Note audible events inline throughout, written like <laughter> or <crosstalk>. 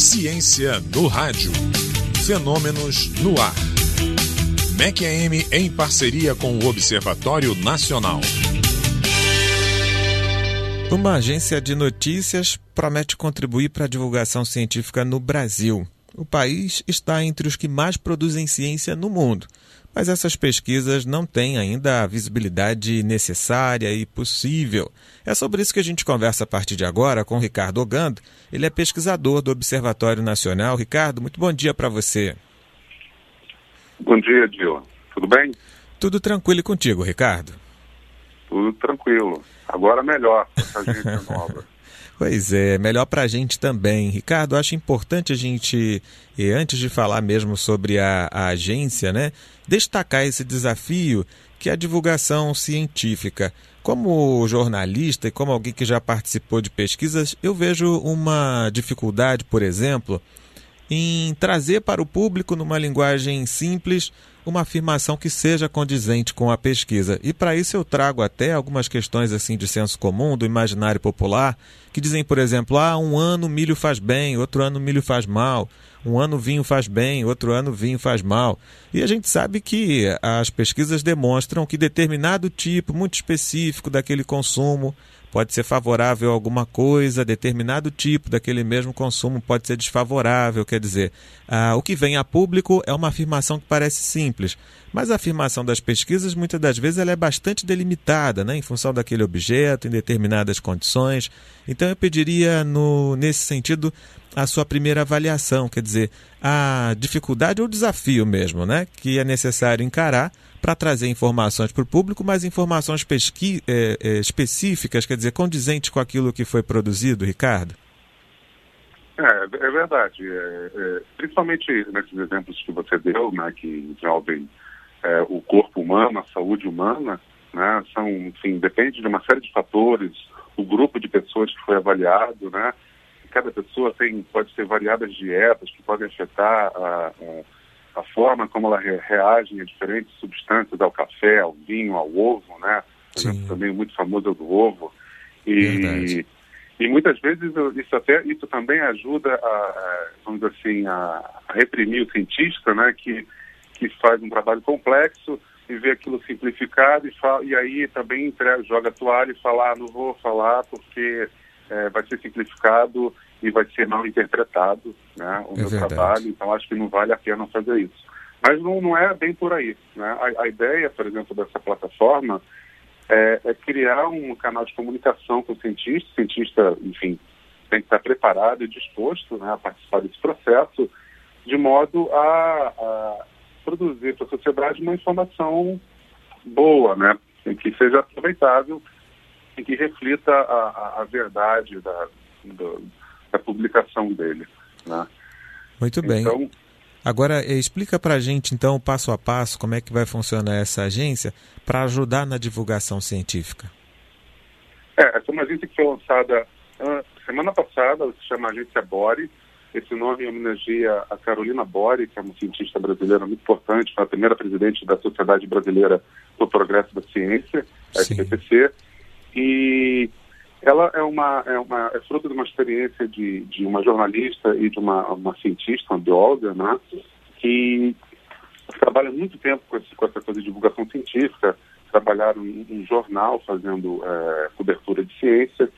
Ciência no rádio. Fenômenos no ar. MEC-AM em parceria com o Observatório Nacional. Uma agência de notícias promete contribuir para a divulgação científica no Brasil. O país está entre os que mais produzem ciência no mundo, mas essas pesquisas não têm ainda a visibilidade necessária e possível. É sobre isso que a gente conversa a partir de agora com Ricardo Ogando. Ele é pesquisador do Observatório Nacional. Ricardo, muito bom dia para você. Bom dia, Dio. Tudo bem? Tudo tranquilo contigo, Ricardo? Tudo tranquilo. Agora melhor, essa <laughs> agência nova. Pois é, melhor para a gente também. Ricardo, acho importante a gente, antes de falar mesmo sobre a, a, agência, né, destacar esse desafio que é a divulgação científica. Como jornalista e como alguém que já participou de pesquisas, eu vejo uma dificuldade, por exemplo, em trazer para o público, numa linguagem simples, uma afirmação que seja condizente com a pesquisa. E para isso eu trago até algumas questões assim de senso comum, do imaginário popular, que dizem, por exemplo, ah, um ano milho faz bem, outro ano milho faz mal, um ano vinho faz bem, outro ano vinho faz mal. E a gente sabe que as pesquisas demonstram que determinado tipo muito específico daquele consumo pode ser favorável a alguma coisa, determinado tipo daquele mesmo consumo pode ser desfavorável. Quer dizer, ah, o que vem a público é uma afirmação que parece simples, mas a afirmação das pesquisas muitas das vezes ela é bastante delimitada, né, em função daquele objeto, em determinadas condições. Então eu pediria, no, nesse sentido, a sua primeira avaliação, quer dizer, a dificuldade ou desafio mesmo, né, que é necessário encarar para trazer informações para o público, mas informações pesqui, é, é, específicas, quer dizer, condizentes com aquilo que foi produzido, Ricardo? É, é verdade. É, é principalmente nesses exemplos que você deu, né, que envolvem é, o corpo humano, a saúde humana, né, são, enfim, depende de uma série de fatores, o grupo de pessoas que foi avaliado, né, cada pessoa tem, pode ter variadas dietas que podem afetar a, a a forma como ela re reage a diferentes substâncias, ao café, ao vinho, ao ovo, né? Sim. Também muito famoso é o do ovo. E, e muitas vezes isso até isso também ajuda a, vamos dizer assim, a, a reprimir o cientista, né? Que que faz um trabalho complexo e vê aquilo simplificado e, fala, e aí também entrega, joga a toalha e fala, ah, não vou falar porque é, vai ser simplificado e vai ser mal interpretado né, o é meu verdade. trabalho, então acho que não vale a pena fazer isso. Mas não, não é bem por aí. Né? A, a ideia, por exemplo, dessa plataforma é, é, criar um canal de comunicação com o cientista. O cientista, enfim, tem que estar preparado e disposto né, a participar desse processo, de modo a, a produzir para a sociedade uma informação boa, né, que seja aproveitável e que reflita a, a, verdade da, do, da publicação dele. Né? Muito bem. Então, Agora, eh, explica para a gente, então, passo a passo, como é que vai funcionar essa agência para ajudar na divulgação científica. É, essa é uma agência que foi lançada uh, semana passada, se chama Agência Bore. Esse nome homenageia a Carolina Bore, que é uma cientista brasileira muito importante, foi a primeira presidente da Sociedade Brasileira do Progresso da Ciência, a SPPC. E ela é uma, é uma é fruto de uma experiência de, de uma jornalista e de uma, uma cientista, uma bióloga, né, que trabalha muito tempo com, esse, com essa coisa de divulgação científica, trabalharam em um jornal fazendo é, cobertura de ciência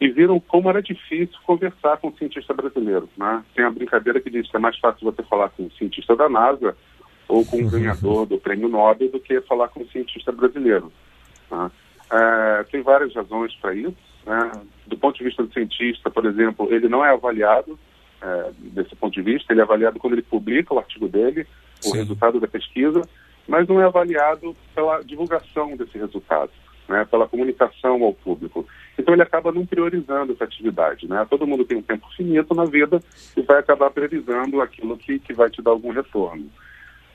e viram como era difícil conversar com um cientista brasileiro. Né? Tem a brincadeira que diz que é mais fácil você falar com um cientista da NASA ou com um <laughs> ganhador do prêmio Nobel do que falar com um cientista brasileiro. Né? É, tem várias razões para isso. Né? Do ponto de vista do cientista, por exemplo, ele não é avaliado é, desse ponto de vista, ele é avaliado quando ele publica o artigo dele, o Sim. resultado da pesquisa, mas não é avaliado pela divulgação desse resultado, né? pela comunicação ao público. Então ele acaba não priorizando essa atividade. Né? Todo mundo tem um tempo finito na vida e vai acabar priorizando aquilo que, que vai te dar algum retorno.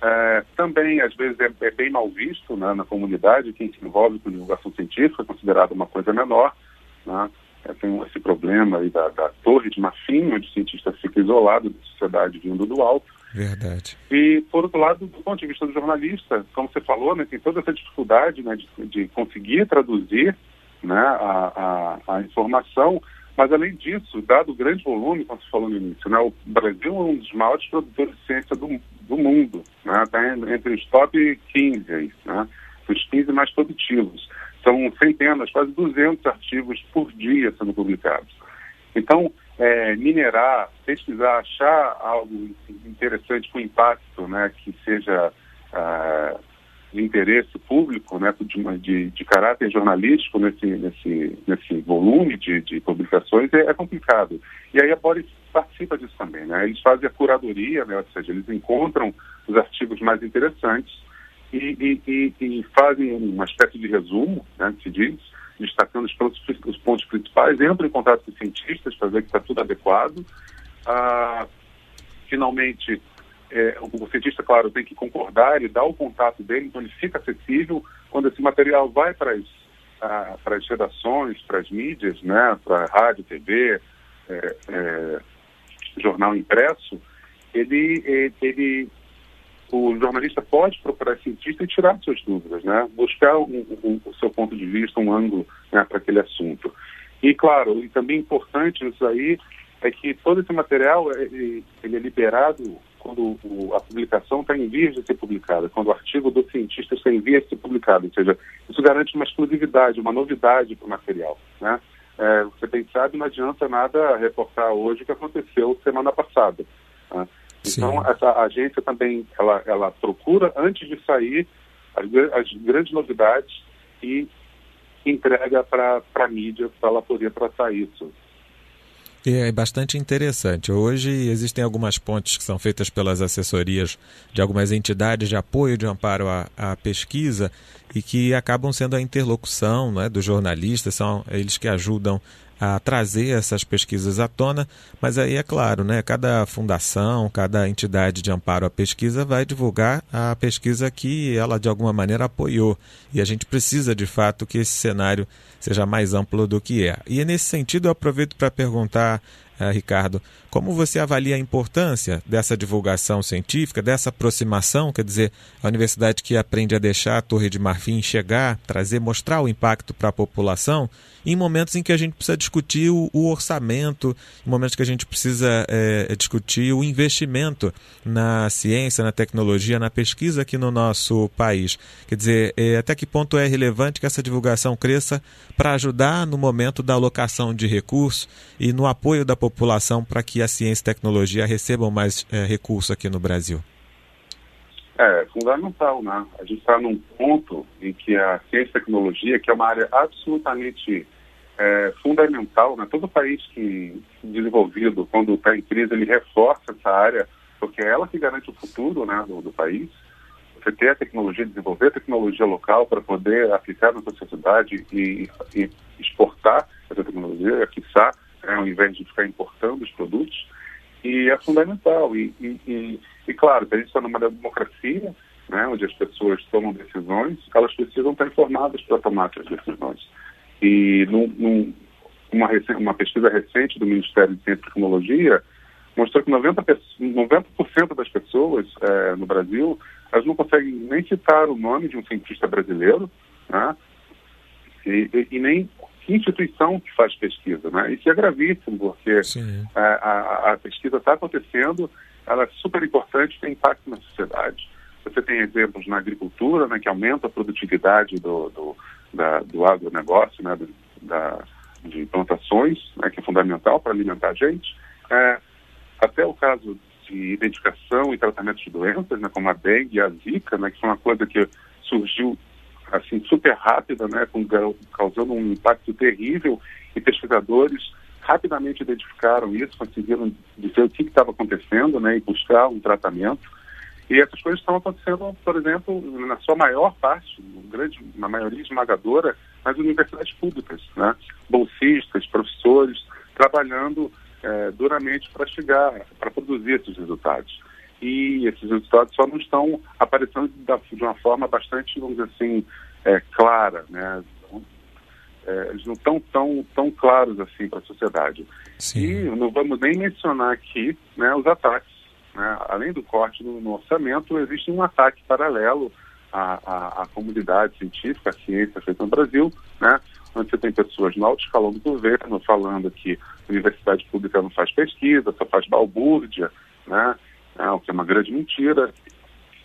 É, também, às vezes, é, é bem mal visto né, na comunidade, quem se envolve com divulgação científica, é considerado uma coisa menor, né? É, tem esse problema aí da, da torre de marfim, onde o cientista fica isolado da sociedade vindo do alto. Verdade. E, por outro lado, do ponto de vista do jornalista, como você falou, né, tem toda essa dificuldade né, de, de conseguir traduzir né, a, a, a, informação, Mas, além disso, dado o grande volume, como você falou no início, né, o Brasil é um dos maiores produtores de ciência do, do mundo. Está né, entre os top 15, aí, né, os 15 mais produtivos. São centenas, quase 200 artigos por dia sendo publicados. Então, é, minerar, pesquisar, achar algo interessante com impacto, né, que seja ah, de interesse público, né, de, de, de, caráter jornalístico nesse, nesse, nesse volume de, de publicações é, é, complicado. E aí a Boris participa disso também. Né? Eles fazem a curadoria, né, ou seja, eles encontram os artigos mais interessantes e, e, e fazem uma espécie de resumo, né, se diz, destacando os pontos, os pontos principais, entram em contato com cientistas para ver que está tudo adequado. Ah, finalmente, é, o, o, cientista, claro, tem que concordar, ele dá o contato dele, então ele fica acessível. Quando esse material vai para as, ah, para as redações, para as mídias, né, para rádio, TV, é, é, jornal impresso, ele, ele, o jornalista pode procurar cientista e tirar suas dúvidas, né, buscar um, o seu ponto de vista, um ângulo né, para aquele assunto. E, claro, e também importante isso aí é que todo esse material ele, ele é liberado quando o, a publicação está em vias de ser publicada, quando o artigo do cientista está em vias de ser publicado. Ou seja, isso garante uma exclusividade, uma novidade para o material. Né? É, você bem sabe, não adianta nada reportar hoje o que aconteceu semana passada. Né? Então, essa agência também ela, ela procura, antes de sair, as, as grandes novidades e entrega para a mídia para ela poder tratar isso. É bastante interessante. Hoje existem algumas pontes que são feitas pelas assessorias de algumas entidades de apoio de amparo à, à pesquisa e que acabam sendo a interlocução né, dos jornalistas, são eles que ajudam a trazer essas pesquisas à tona, mas aí é claro, né, cada fundação, cada entidade de amparo à pesquisa vai divulgar a pesquisa que ela de alguma maneira apoiou. E a gente precisa de fato que esse cenário seja mais amplo do que é. E nesse sentido eu aproveito para perguntar Ricardo, como você avalia a importância dessa divulgação científica, dessa aproximação, quer dizer, a universidade que aprende a deixar a Torre de Marfim chegar, trazer, mostrar o impacto para a população, em momentos em que a gente precisa discutir o, o orçamento, em momentos que a gente precisa é, discutir o investimento na ciência, na tecnologia, na pesquisa aqui no nosso país. Quer dizer, é, até que ponto é relevante que essa divulgação cresça para ajudar no momento da alocação de recursos e no apoio da população para que a ciência e tecnologia recebam mais é, recursos aqui no Brasil? É fundamental, né? A gente está num ponto em que a ciência e tecnologia, que é uma área absolutamente é, fundamental, né? Todo país que desenvolvido, quando está em crise, ele reforça essa área, porque é ela que garante o futuro, né, do, do país. Você ter a tecnologia, desenvolver a tecnologia local para poder aplicar na sociedade e, e exportar essa tecnologia, quiçá, né, ao invés de ficar importando os produtos, e é fundamental. E, e, e, e claro, se a gente está numa democracia, né, onde as pessoas tomam decisões, elas precisam estar informadas para tomar essas decisões. E num, num, uma, uma pesquisa recente do Ministério de Ciência e Tecnologia mostrou que 90%, 90 das pessoas é, no Brasil elas não conseguem nem citar o nome de um cientista brasileiro, né? e, e, e nem instituição que faz pesquisa, né? Isso é gravíssimo, porque a, a, a, pesquisa está acontecendo, ela é super importante, tem impacto na sociedade. Você tem exemplos na agricultura, né, que aumenta a produtividade do, do, da, do agronegócio, né, do, da, de plantações, né, que é fundamental para alimentar a gente. É, até o caso de identificação e tratamento de doenças, né, como a dengue e a zika, né, que foi uma coisa que surgiu assim super rápida, né, com, causando um impacto terrível e pesquisadores rapidamente identificaram isso, conseguiram dizer o que estava acontecendo, né, e buscar um tratamento. E essas coisas estão acontecendo, por exemplo, na sua maior parte, grande, na maioria esmagadora, nas universidades públicas, né, bolsistas, professores, trabalhando é, duramente para chegar, para produzir esses resultados e esses resultados só não estão aparecendo de uma forma bastante, vamos dizer assim, é, clara, né? É, eles não estão tão, tão claros assim para a sociedade. Sim. E não vamos nem mencionar aqui né, os ataques. Né? Além do corte no, no, orçamento, existe um ataque paralelo à, à, à, comunidade científica, à ciência feita no Brasil, né? onde você tem pessoas no alto escalão do governo falando que a universidade pública não faz pesquisa, só faz balbúrdia, né? É, o que é uma grande mentira.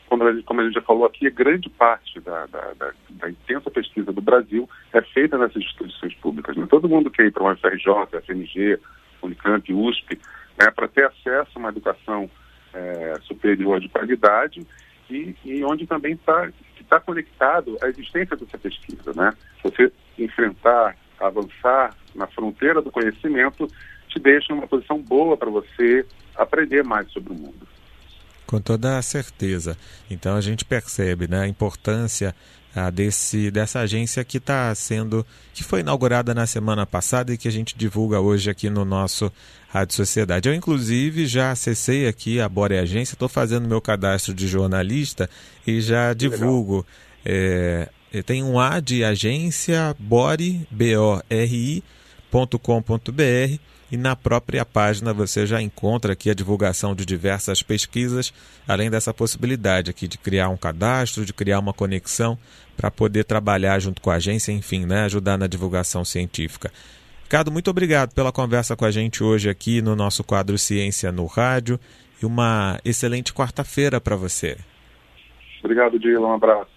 Como a, gente, como a gente já falou aqui, grande parte da, da, da, da, intensa pesquisa do Brasil é feita nessas instituições públicas. Né? Todo mundo quer ir para o FRJ, FMG, Unicamp, USP, né, para ter acesso a uma educação é, superior de qualidade e, e onde também está tá conectado à existência dessa pesquisa. Né? Você enfrentar, avançar na fronteira do conhecimento te deixa numa posição boa para você aprender mais sobre o mundo. Com toda a certeza. Então a gente percebe né, a importância ah, desse, dessa agência que está sendo, que foi inaugurada na semana passada e que a gente divulga hoje aqui no nosso Rádio Sociedade. Eu, inclusive, já acessei aqui a Bore Agência, estou fazendo meu cadastro de jornalista e já divulgo. É, tem um A de agência bore, B-O-R-I.com.br e na própria página você já encontra aqui a divulgação de diversas pesquisas, além dessa possibilidade aqui de criar um cadastro, de criar uma conexão para poder trabalhar junto com a agência, enfim, né, ajudar na divulgação científica. Ricardo, muito obrigado pela conversa com a gente hoje aqui no nosso quadro Ciência no Rádio e uma excelente quarta-feira para você. Obrigado, Dila. Um abraço.